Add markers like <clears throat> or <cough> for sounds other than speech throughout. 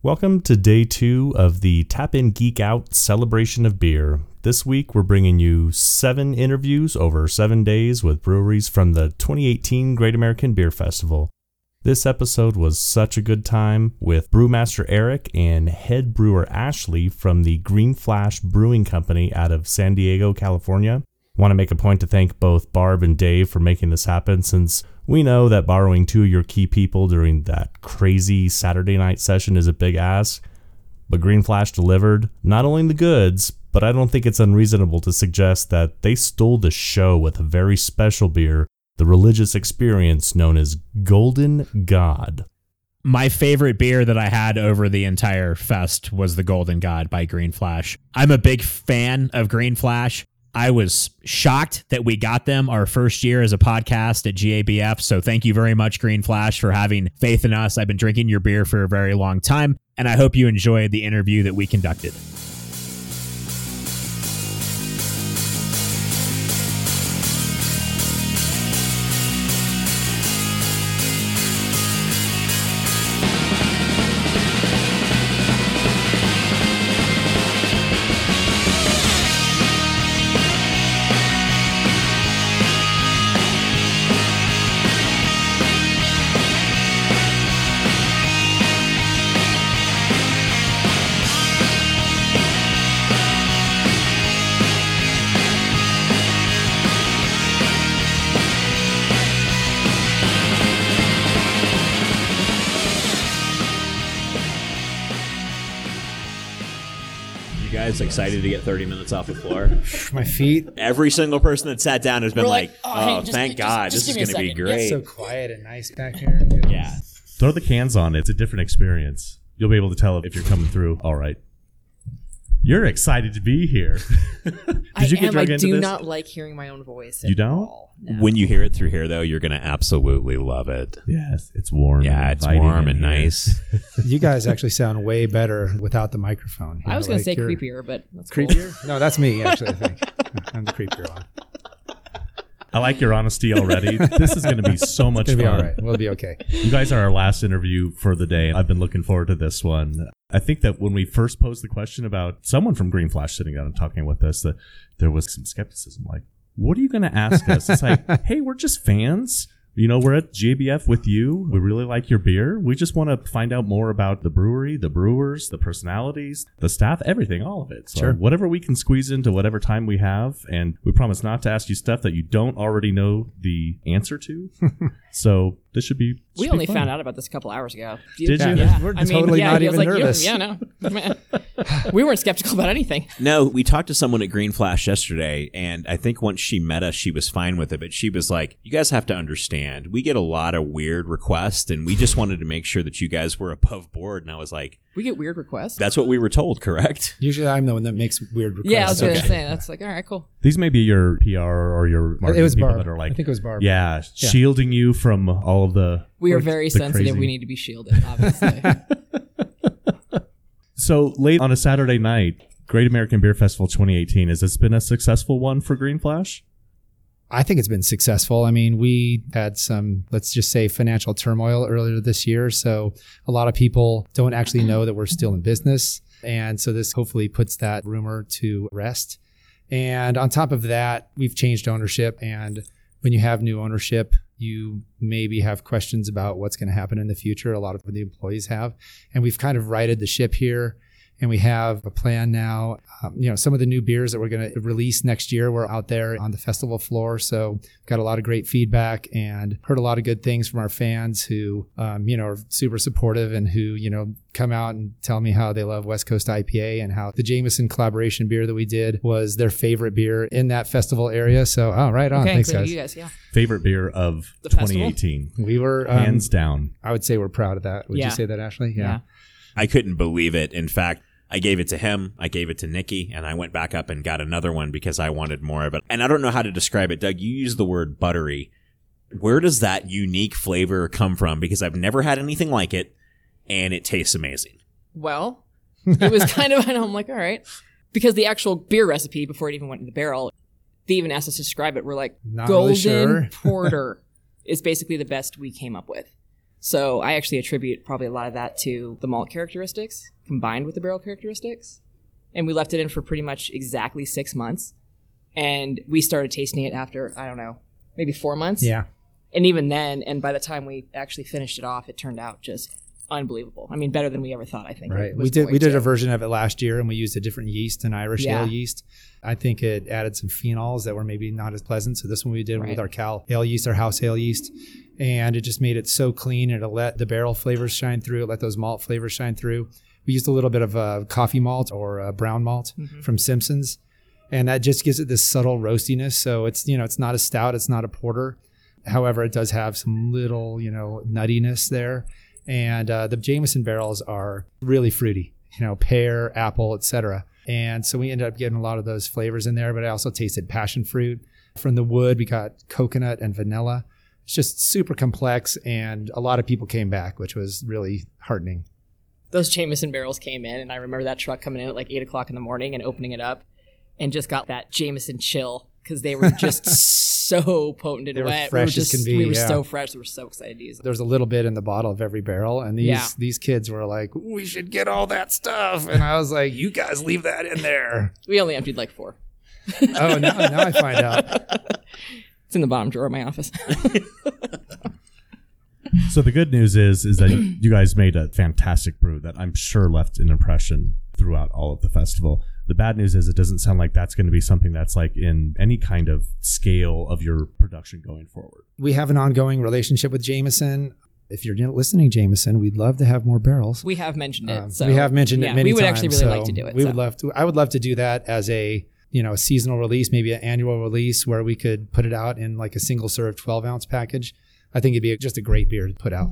Welcome to day two of the Tap In Geek Out celebration of beer. This week, we're bringing you seven interviews over seven days with breweries from the 2018 Great American Beer Festival. This episode was such a good time with brewmaster Eric and head brewer Ashley from the Green Flash Brewing Company out of San Diego, California. Want to make a point to thank both Barb and Dave for making this happen since we know that borrowing two of your key people during that crazy Saturday night session is a big ask. But Green Flash delivered not only the goods, but I don't think it's unreasonable to suggest that they stole the show with a very special beer, the religious experience known as Golden God. My favorite beer that I had over the entire fest was the Golden God by Green Flash. I'm a big fan of Green Flash. I was shocked that we got them our first year as a podcast at GABF. So thank you very much, Green Flash, for having faith in us. I've been drinking your beer for a very long time, and I hope you enjoyed the interview that we conducted. Excited to get 30 minutes off the floor? <laughs> My feet Every single person that sat down has been We're like, like, "Oh, "Oh, hey, just- thank just- God, just this give is a going to be second." great." so quiet and nice back here. yeah. Throw the cans on. It's a different experience. You'll be able to tell if you're coming through. All right. You're excited to be here. <laughs> Did I you get am. drug I into do this? not like hearing my own voice. You at don't? all. No. When you hear it through here, though, you're going to absolutely love it. Yes, it's warm. Yeah, and it's inviting warm and here. nice. <laughs> You guys actually sound way better without the microphone. You I was going to like say you're- creepier, but that's cool. Creepier? No, that's me actually. I think <laughs> I'm the creepier one. I like your honesty already. <laughs> this is going to be so much fun. be all right. We'll be okay. You guys are our last interview for the day. I've been looking forward to this one. I think that when we first posed the question about someone from Green Flash sitting down and talking with us, that there was some skepticism. Like, what are you going to ask us? It's like, <laughs> hey, we're just fans. You know, we're at GABF with you. We really like your beer. We just want to find out more about the brewery, the brewers, the personalities, the staff, everything, all of it. So Sure. whatever we can squeeze into whatever time we have. And we promise not to ask you stuff that you don't already know the answer to. <laughs> so this should be. We should be only fun. found out about this a couple hours ago. Did you? Yeah. We're I mean, totally yeah, not even like, nervous. Yeah, no. <laughs> We weren't skeptical about anything. no, we talked to someone at Green Flash yesterday, and I think once she met us, she was fine with it. But she was like, "You guys have to understand, we get a lot of weird requests, and we just wanted to make sure that you guys were above board." And I was like, We get weird requests. "That's what we were told, correct?" <laughs> Usually I'm the one that makes weird requests. yeah, I was going to okay. say that's like all right, cool. These may be your PR or your marketing It was people Barb. that are like, I think it was Barb. yeah, shielding you from all of the. We are very sensitive. crazy- We need to be shielded, obviously. <laughs> So late on a Saturday night, Great American Beer Festival 2018. Has this been a successful one for Green Flash? I think it's been successful. I mean, we had some, let's just say, financial turmoil earlier this year. So a lot of people don't actually know that we're still in business. And so this hopefully puts that rumor to rest. And on top of that, we've changed ownership. And when you have new ownership, you maybe have questions about what's going to happen in the future. A lot of the employees have. And we've kind of righted the ship here. And we have a plan now. Um, you know, some of the new beers that we're going to release next year, we're out there on the festival floor. So got a lot of great feedback and heard a lot of good things from our fans who, um, you know, are super supportive and who, you know, come out and tell me how they love West Coast IPA and how the Jameson collaboration beer that we did was their favorite beer in that festival area. So, oh, right on. okay, Thanks, cool. guys. You guys, yeah. Favorite beer of The festival? 2018, We were, um, hands down. I would say we're proud of that. Would Yeah. you say that, Ashley? Yeah. I couldn't believe it. In fact, I gave it to him, I gave it to Nikki, and I went back up and got another one because I wanted more of it. And I don't know how to describe it. Doug, you used the word buttery. Where does that unique flavor come from? Because I've never had anything like it, and it tastes amazing. Well, it was kind of, and <laughs> I'm like, all right. Because the actual beer recipe, before it even went in the barrel, they even asked us to describe it. We're like, Not really golden sure. <laughs> porter is basically the best we came up with. So I actually attribute probably a lot of that to the malt characteristics combined with the barrel characteristics. And we left it in for pretty much exactly six months. And we started tasting it after, I don't know, maybe four months. Yeah. And even then, and by the time we actually finished it off, it turned out just unbelievable. I mean, better than we ever thought, I think. Right. We did we did to. a version of it last year and we used a different yeast, an Irish Yeah. ale yeast. I think it added some phenols that were maybe not as pleasant. So this one we did Right. with our Cal ale yeast, our house ale yeast. And it just made it so clean it let the barrel flavors shine through, it let those malt flavors shine through. We used a little bit of uh, coffee malt or uh, brown malt Mm-hmm. from Simpsons. And that just gives it this subtle roastiness. So it's, you know, it's not a stout, it's not a porter. However, it does have some little, you know, nuttiness there. And uh, the Jameson barrels are really fruity, you know, pear, apple, etc. And so we ended up getting a lot of those flavors in there. But I also tasted passion fruit from the wood. We got coconut and vanilla. It's just super complex, and a lot of people came back, which was really heartening. Those Jameson barrels came in, and I remember that truck coming in at like eight o'clock in the morning and opening it up, and just got that Jameson chill because they were just <laughs> so potent and wet. fresh we were as can be, We were yeah. so fresh. We were so excited to use them. There's a little bit in the bottle of every barrel, and these Yeah. these kids were like, "We should get all that stuff," and I was like, "You guys leave that in there." <laughs> We only emptied like four. oh, now, now I find out. <laughs> It's in the bottom drawer of my office. <laughs> So the good news is is that <clears throat> you guys made a fantastic brew that I'm sure left an impression throughout all of the festival. The bad news is it doesn't sound like that's going to be something that's like in any kind of scale of your production going forward. We have an ongoing relationship with Jameson. If you're listening, Jameson, we'd love to have more barrels. we have mentioned it. Um, so we have mentioned yeah, it many We would times. actually really so like to do it. We so. would love to. I would love to do that as a you know a seasonal release, maybe an annual release where we could put it out in like a single serve 12 ounce package. I think it'd be just a great beer to put out.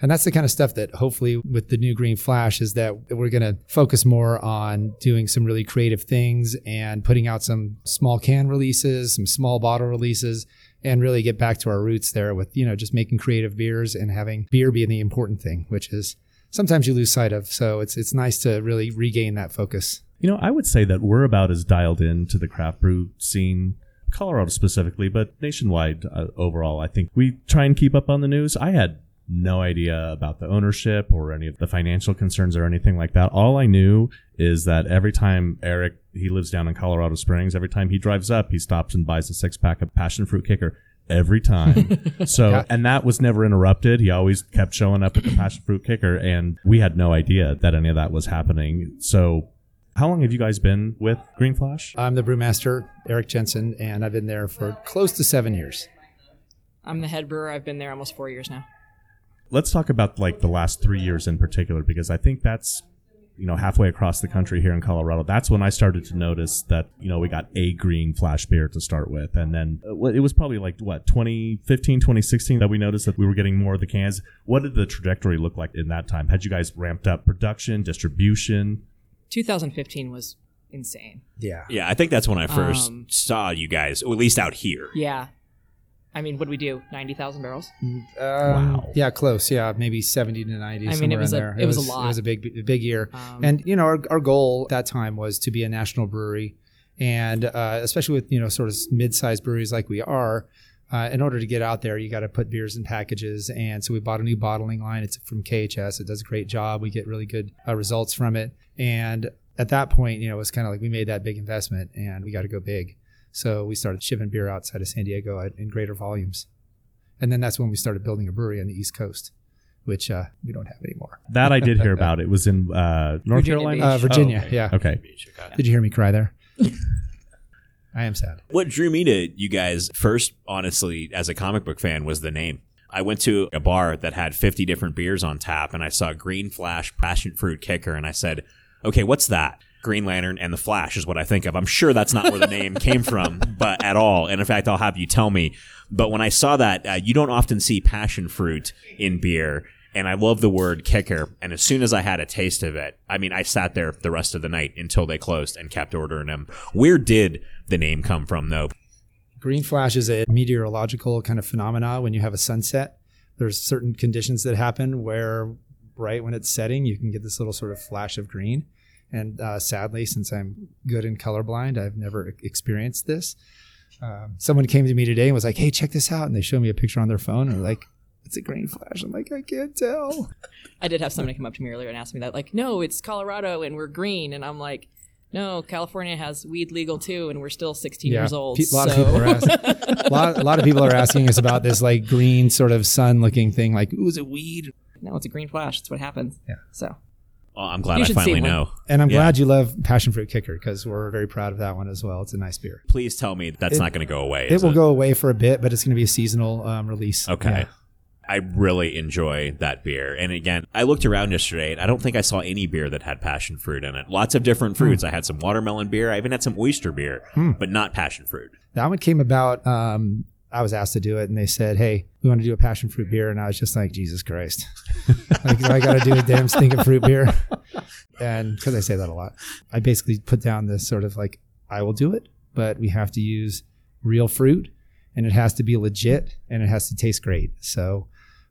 And that's the kind of stuff that hopefully with the new Green Flash is that we're going to focus more on doing some really creative things and putting out some small can releases, some small bottle releases, and really get back to our roots there with, you know, just making creative beers and having beer being the important thing, which is sometimes you lose sight of. So it's it's nice to really regain that focus. You know, I would say that we're about as dialed in to the craft brew scene, Colorado specifically, but nationwide uh, overall. I think we try and keep up on the news. I had no idea about the ownership or any of the financial concerns or anything like that. All I knew is that every time Eric, he lives down in Colorado Springs, every time he drives up, he stops and buys a six pack of passion fruit kicker every time. <laughs> so, Yeah. and that was never interrupted. He always kept showing up with the passion fruit kicker, and we had no idea that any of that was happening. So, how long have you guys been with Green Flash? I'm the brewmaster, Eric Jensen, and I've been there for close to seven years. I'm the head brewer. I've been there almost four years now. Let's talk about like the last three years in particular, because I think that's you know halfway across the country here in Colorado. That's when I started to notice that you know we got a Green Flash beer to start with, and then uh, it was probably like what 2015, 2016 that we noticed that we were getting more of the cans. What did the trajectory look like in that time? Had you guys ramped up production, distribution? 2015 was insane. Yeah. Yeah, I think that's when I first Um, saw you guys, or at least out here. Yeah. I mean, what do we do? 90,000 barrels? Um, Wow. Yeah, close. Yeah, maybe 70 to 90. I mean, it was in a- there. it was a lot. It was a big, big year. Um, and, you know, our, our goal at that time was to be a national brewery. And uh, especially with, you know, sort of mid sized breweries like we are, uh, in order to get out there, you got to put beers in packages. And so we bought a new bottling line. It's from KHS. It does a great job. We get really good uh, results from it. And at that point, you know, it was kind of like we made that big investment and we got to go big. So we started shipping beer outside of San Diego at, in greater volumes. And then that's when we started building a brewery on the East Coast, which uh, we don't have anymore. That I did hear <laughs> about. It was in uh, North Virginia Carolina, Uh, Virginia, Oh, okay. yeah. Okay, Did you hear me cry there? <laughs> I am sad. What drew me to you guys first, honestly, as a comic book fan, was the name. I went to a bar that had 50 different beers on tap, and I saw Green Flash Passion Fruit Kicker, and I said, okay, what's that? Green Lantern and the Flash is what I think of. I'm sure that's not where the name <laughs> came from, but at all. And in fact, I'll have you tell me. But when I saw that, uh, you don't often see passion fruit in beer. And I love the word kicker. And as soon as I had a taste of it, I mean, I sat there the rest of the night until they closed and kept ordering them. Where did the name come from, though? Green flash is a meteorological kind of phenomena when you have a sunset. There's certain conditions that happen where, right when it's setting, you can get this little sort of flash of green. And uh, sadly, since I'm good and colorblind, I've never experienced this. Um, someone came to me today and was like, "Hey, check this out!" And they showed me a picture on their phone, and like, it's a green flash. I'm like, I can't tell. I did have somebody come up to me earlier and ask me that, like, no, it's Colorado and we're green, and I'm like, no, California has weed legal too, and we're still 16 years old. Pe- A lot so. of people are asking. a, <laughs> lot, a lot of people are asking us about this like green sort of sun-looking thing. Like, ooh, is it weed? no, it's a green flash. That's what happens. Yeah. So Oh, I'm glad You I finally know. And I'm Yeah. glad you love passion fruit kicker because we're very proud of that one as well. It's a nice beer. Please tell me that's It- not going to go away. It will go away for a bit, but it's going to be a seasonal um, release. Okay. Yeah. I really enjoy that beer. And again, I looked around yesterday and I don't think I saw any beer that had passion fruit in it. Lots of different Hmm. fruits. I had some watermelon beer. I even had some oyster beer, but not passion fruit. That one came about. Um, I was asked to do it, and they said, "Hey, we want to do a passion fruit beer," and I was just like, "Jesus Christ, <laughs> like I got to do a damn stinking fruit beer." And because I say that a lot, I basically put down this sort of like, "I will do it, but we have to use real fruit, and it has to be legit, and it has to taste great." So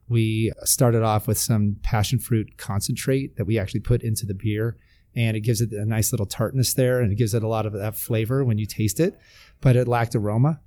we started off with some passion fruit concentrate that we actually put into the beer and it gives it a nice little tartness there and it gives it a lot of that flavor when you taste it but it lacked aroma.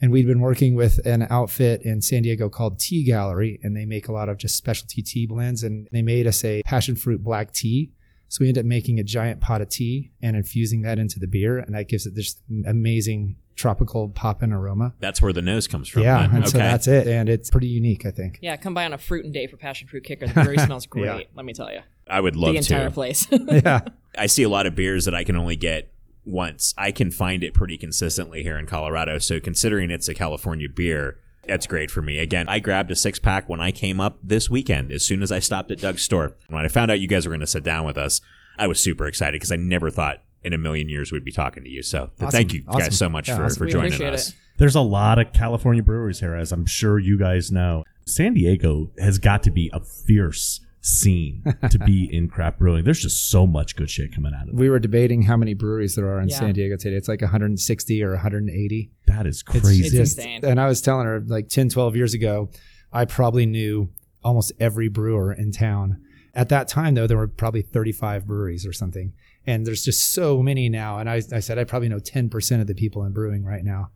And we'd been working with an outfit in San Diego called Tea Gallery and they make a lot of just specialty tea blends and they made us a passion fruit black tea. So we ended up making a giant pot of tea and infusing that into the beer and that gives it this amazing tropical pop and aroma That's where the nose comes from. yeah then. and so that's it and it's pretty unique i think yeah, come by on a fruit and day for passion fruit kicker. The brewery <laughs> smells great. Yeah. Let me tell you, I would love the entire to. place. <laughs> <laughs> yeah I see a lot of beers that I can only get once. I can find it pretty consistently here in Colorado. So considering it's a California beer, that's great for me. Again, I grabbed a six pack when I came up this weekend as soon as I stopped at Doug's store. When I found out you guys were going to sit down with us, I was super excited because I never thought in a million years we'd be talking to you. So Awesome. thank you Awesome. guys so much Yeah, for, awesome. for We joining us. it. There's a lot of California breweries here, as I'm sure you guys know. San Diego has got to be a fierce scene <laughs> to be in craft brewing. There's just so much good shit coming out of it. we were debating how many breweries there are in Yeah. San Diego today. It's like 160 or 180. That is crazy. It's just- insane. And I was telling her like 10, 12 years ago, I probably knew almost every brewer in town. At that time, though, there were probably 35 breweries or something. And there's just so many now. And I, I said, I probably know 10% of the people in brewing right now.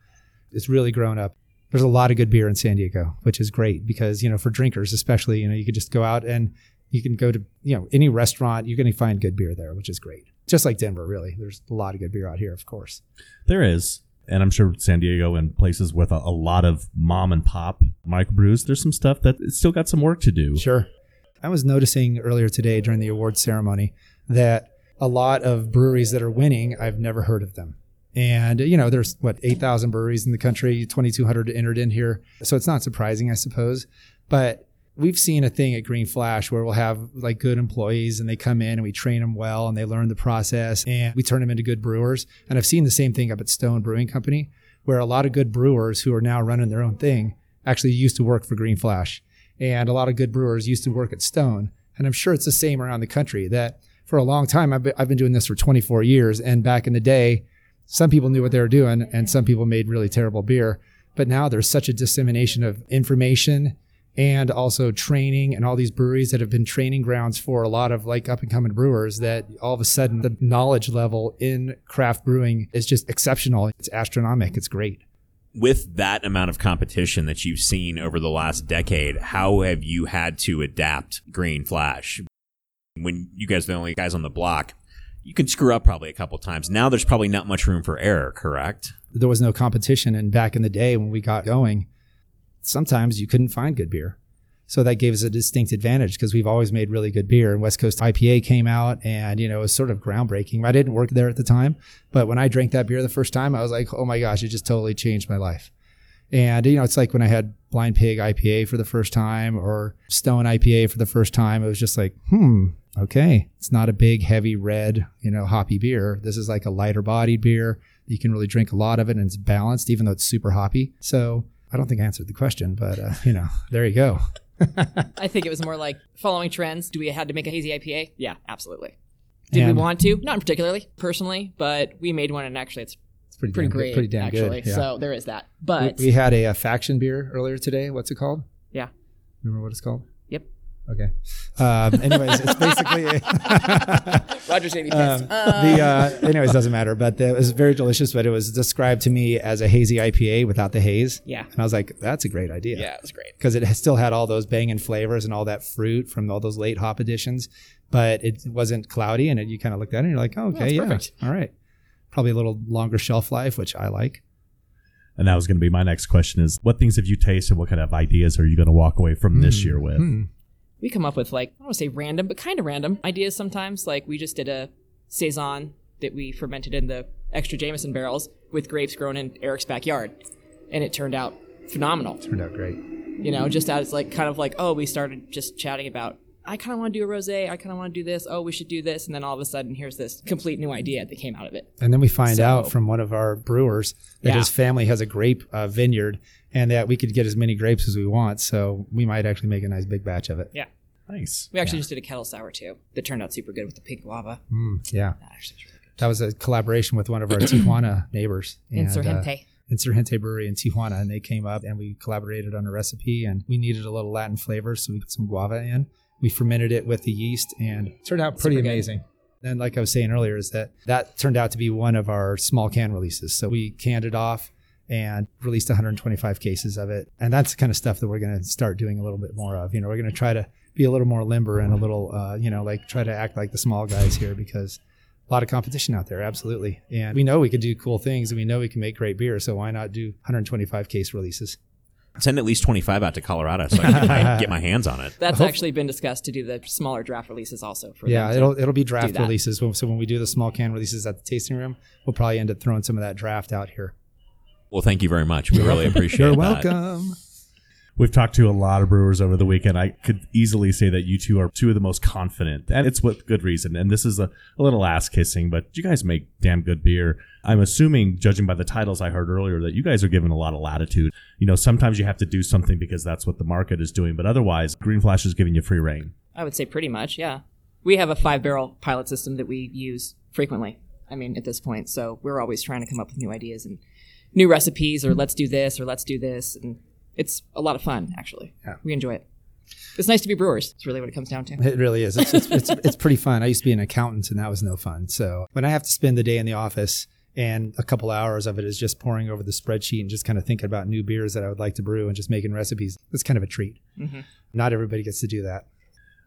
It's really grown up. There's a lot of good beer in San Diego, which is great because, you know, for drinkers, especially, you know, you could just go out and you can go to, you know, any restaurant, you're going to find good beer there, which is great. Just like Denver, really. There's a lot of good beer out here, of course. There is. And I'm sure San Diego and places with a, a lot of mom and pop microbrews, there's some stuff that it's still got some work to do. Sure. I was noticing earlier today during the award ceremony that a lot of breweries that are winning, I've never heard of them. And, you know, there's what, 8,000 breweries in the country, 2,200 entered in here. So it's not surprising, I suppose. But we've seen a thing at Green Flash where we'll have like good employees and they come in and we train them well and they learn the process and we turn them into good brewers. And I've seen the same thing up at Stone Brewing Company where a lot of good brewers who are now running their own thing actually used to work for Green Flash. And a lot of good brewers used to work at Stone. And I'm sure it's the same around the country that for a long time, I've been, I've been doing this for 24 years. And back in the day, some people knew what they were doing and some people made really terrible beer. But now there's such a dissemination of information and also training and all these breweries that have been training grounds for a lot of like up and coming brewers that all of a sudden the knowledge level in craft brewing is just exceptional. It's astronomical. It's great. with that amount of competition that you've seen over the last decade, how have you had to adapt Green Flash? When you guys are the only guys on the block, you can screw up probably a couple times. Now there's probably not much room for error, correct? there was no competition. And back in the day when we got going, sometimes you couldn't find good beer. So that gave us a distinct advantage because we've always made really good beer. And West Coast IPA came out and, you know, it was sort of groundbreaking. I didn't work there at the time, but when I drank that beer the first time, I was like, oh my gosh, it just totally changed my life. And, you know, it's like when I had Blind Pig IPA for the first time or Stone IPA for the first time, it was just like, hmm, okay. It's not a big, heavy, red, you know, hoppy beer. This is like a lighter bodied beer. You can really drink a lot of it and it's balanced, even though it's super hoppy. So I don't think I answered the question, but, uh, you know, there you go. <laughs> I think it was more like following trends. Do we had to make a hazy IPA? Yeah, absolutely. Did And- we want to? Not particularly, personally, but we made one, and actually, it's It's pretty, pretty damn great. good. Pretty damn actually, good. Yeah. so there is that. But we had a, uh faction beer earlier today. What's it called? yeah, Remember what it's called? yep. Okay. Um, anyways, it's basically <laughs> Roger's gonna be um, pissed. the. Uh, anyways, doesn't matter. But the, it was very delicious. But it was described to me as a hazy IPA without the haze. Yeah. And I was like, that's a great idea. yeah, it was great. because it still had all those banging flavors and all that fruit from all those late hop additions, but it wasn't cloudy. And it, you kind of looked at it and you're like, oh, okay, it's yeah, all right. Probably a little longer shelf life, which I like. And that was going to be my next question: is what things have you tasted? What kind of ideas are you going to walk away from this year with? Hmm. we come up with like I don't want to say random, but kind of random ideas sometimes. Like we just did a saison that we fermented in the extra Jameson barrels with grapes grown in Eric's backyard, and it turned out phenomenal. It Turned out great. You know, just as like kind of like oh, we started just chatting about I kind of want to do a rosé, I kind of want to do this. Oh, we should do this, and then all of a sudden here's this complete new idea that came out of it. And then we find So- out from one of our brewers that Yeah. his family has a grape uh, vineyard and that we could get as many grapes as we want. So we might actually make a nice big batch of it. Yeah, Nice. we actually just did a kettle sour too that turned out super good with the pink guava. Mm, yeah. That was really. That was a collaboration with one of our Tijuana neighbors. <clears throat> and, uh, Insurgente. Insurgente Brewery in Tijuana, and they came up and we collaborated on a recipe. And we needed a little Latin flavor, so we put some guava in. We fermented it with the yeast, and it turned out pretty amazing. And like I was saying earlier, is that that turned out to be one of our small can releases. So we canned it off and released 125 cases of it, and that's the kind of stuff that we're going to start doing a little bit more of. You know, we're going to try to be a little more limber and a little, uh, you know, like try to act like the small guys here because a lot of competition out there, absolutely. And we know we can do cool things and we know we can make great beer. So why not do 125 case releases? Send at least 25 out to Colorado so I can get my, <laughs> get my hands on it. That's Hope- actually been discussed to do the smaller draft releases also. For Yeah, it'll it'll be draft that. releases. So so when we do the small can releases at the tasting room, we'll probably end up throwing some of that draft out here. Well, thank you very much. We really <laughs> appreciate it. You're that. welcome. We've talked to a lot of brewers over the weekend. I could easily say that you two are two of the most confident, and it's with good reason. And this is a, a little ass kissing, but you guys make damn good beer. I'm assuming, judging by the titles I heard earlier, that you guys are given a lot of latitude. You know, sometimes you have to do something because that's what the market is doing, but otherwise, Green Flash is giving you free reign. I would say pretty much, yeah. We have a five barrel pilot system that we use frequently. I mean, at this point, so we're always trying to come up with new ideas and new recipes, or let's do this, or let's do this, and it's a lot of fun. Actually, Yeah. we enjoy it. It's nice to be brewers. It's really what it comes down to. It really is. It's, it's, it's, <laughs> it's pretty fun. I used to be an accountant and that was no fun. So when I have to spend the day in the office and a couple hours of it is just pouring over the spreadsheet and just kind of thinking about new beers that I would like to brew and just making recipes, it's kind of a treat. Mm-hmm. Not everybody gets to do that.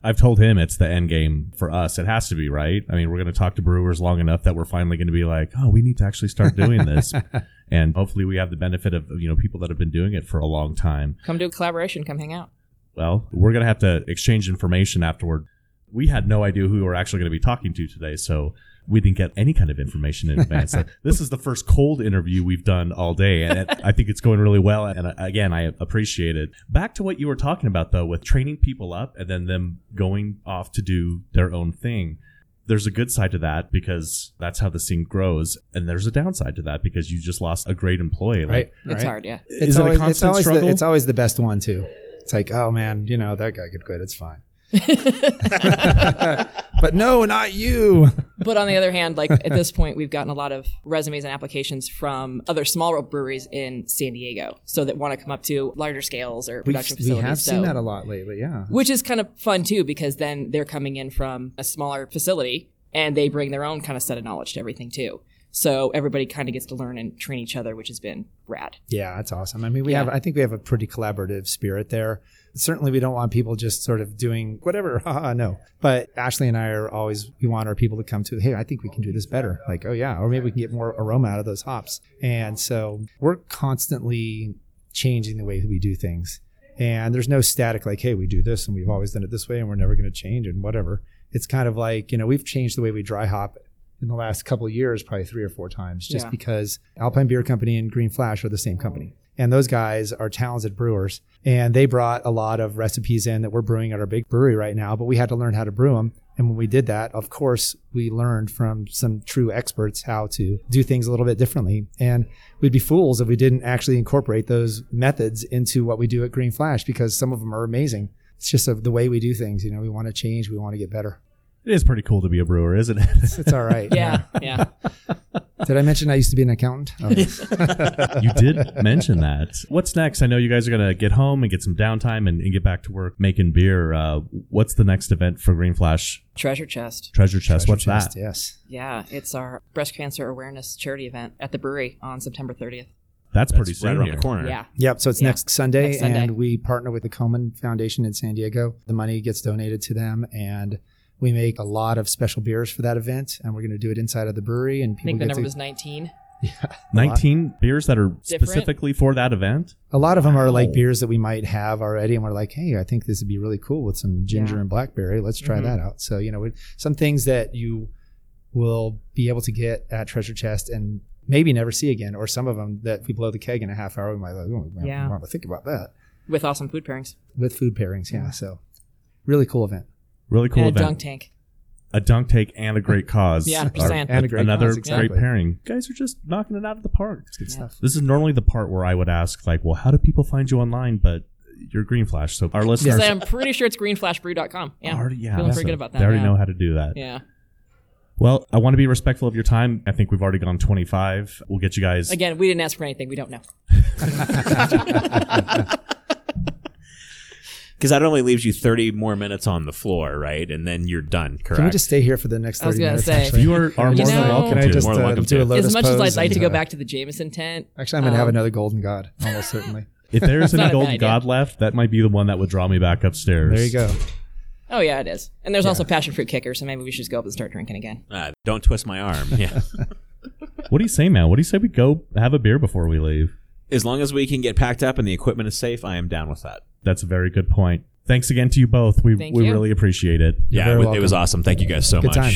I've told him it's the end game for us. It has to be, right? I mean, we're going to talk to brewers long enough that we're finally going to be like, oh, we need to actually start doing this. <laughs> and hopefully we have the benefit of, you know, people that have been doing it for a long time. Come do a collaboration. Come hang out. Well, we're going to have to exchange information afterward. We had no idea who we were actually going to be talking to today. So we didn't get any kind of information in advance. Like, <laughs> this is the first cold interview we've done all day, and it, I think it's going really well. And uh, again, I appreciate it. Back to what you were talking about, though, with training people up and then them going off to do their own thing. There's a good side to that because that's how the scene grows, and there's a downside to that because you just lost a great employee. Right. It's right. hard, yeah. It's Is it a constant it's always struggle? The, it's always the best one too. It's like, oh man, you know that guy could quit. It's fine. <laughs> <laughs> but no, not you. But on the other hand, like at this <laughs> point, we've gotten a lot of resumes and applications from other smaller breweries in San Diego, so that want to come up to larger scales or We've, production we facilities. have so, seen that a lot lately. Yeah. which is kind of fun too, because then they're coming in from a smaller facility and they bring their own kind of set of knowledge to everything too. So everybody kind of gets to learn and train each other, which has been rad. Yeah, that's awesome. I mean, we have, I think we have a pretty collaborative spirit there. Certainly, we don't want people just sort of doing whatever. <laughs> Haha, no. But Ashley and I are always, we want our people to come to, hey, I think we can do this better. Like, oh, yeah. Or maybe we can get more aroma out of those hops. And so we're constantly changing the way that we do things. And there's no static, like, hey, we do this and we've always done it this way and we're never going to change and whatever. It's kind of like, you know, we've changed the way we dry hop in the last couple of years, probably three or four times, just Yeah. because Alpine Beer Company and Green Flash are the same company. And those guys are talented brewers. And they brought a lot of recipes in that we're brewing at our big brewery right now, but we had to learn how to brew them. And when we did that, of course, we learned from some true experts how to do things a little bit differently. And we'd be fools if we didn't actually incorporate those methods into what we do at Green Flash because some of them are amazing. It's just a, the way we do things. You know, we want to change, we want to get better. It is pretty cool to be a brewer, isn't it? It's all right. <laughs> Yeah, yeah. Did I mention I used to be an accountant? <laughs> Oh, you did mention that. What's next? I know you guys are going to get home and get some downtime and, and get back to work making beer. Uh, what's the next event for Green Flash Treasure chest. Treasure Chest? what's chest, that? Yes. Yeah, it's our breast cancer awareness charity event at the brewery on September 30th. That's pretty That's soon. right around here. the corner. Yeah. Yep. So it's Yeah. next Sunday, Next Sunday. and we partner with the Komen Foundation in San Diego. The money gets donated to them, and we make a lot of special beers for that event. And we're going to do it inside of the brewery, and I people think the get number to. was 19. <laughs> Yeah, <laughs> 19 beers that are specifically for that event? a lot of them are like beers that we might have already, and we're like, hey, I think this would be really cool with some ginger Yeah. and blackberry. Let's try Mhm. that out. So you know, some things that you will be able to get at Treasure Chest and maybe never see again, or some of them that if we blow the keg in a half hour, we might like, oh, man, Yeah. Want to think about that with awesome food pairings with food pairings. Yeah. So really cool event. Really cool and a event. dunk tank. a dunk tank and a great cause. Yeah, just are saying. And a great another cause, exactly. great pairing. You guys are just knocking it out of the park. It's good Yeah. stuff. This is normally the part where I would ask, like, well, how do people find you online? But you're Green Flash, so our listeners I'm pretty sure it's greenflashbrew.com. Yeah. already, yeah, Feeling so pretty good about that. They already yeah. know how to do that. Yeah. Well, I want to be respectful of your time. I think we've already gone 25. We'll get you guys. Again, we didn't ask for anything. We don't know. <laughs> <laughs> Because that only leaves you 30 more minutes on the floor, right? And then you're done, correct? Can we just stay here for the next I was 30 gonna minutes? say. actually? You are, are You more than welcome Can I to. just More than uh, welcome do a to. lotus as much as pose I'd like to and, go uh, back to the Jameson tent, Actually, I'm going to have um, another golden god, almost certainly. If there's not any a golden god left, that might be the one that would draw me back upstairs. There you go. Oh yeah, it is. And there's also passion fruit kicker, so maybe we should just go up and start drinking again. Uh, don't twist my arm. Yeah. <laughs> What do you say, man? What do you say we go have a beer before we leave? As long as we can get packed up and the equipment is safe, I am down with that. That's a very good point. Thanks again to you both. We Thank we you. really appreciate it. Yeah, very it, it was welcome. awesome. Thank you guys so Good much. times.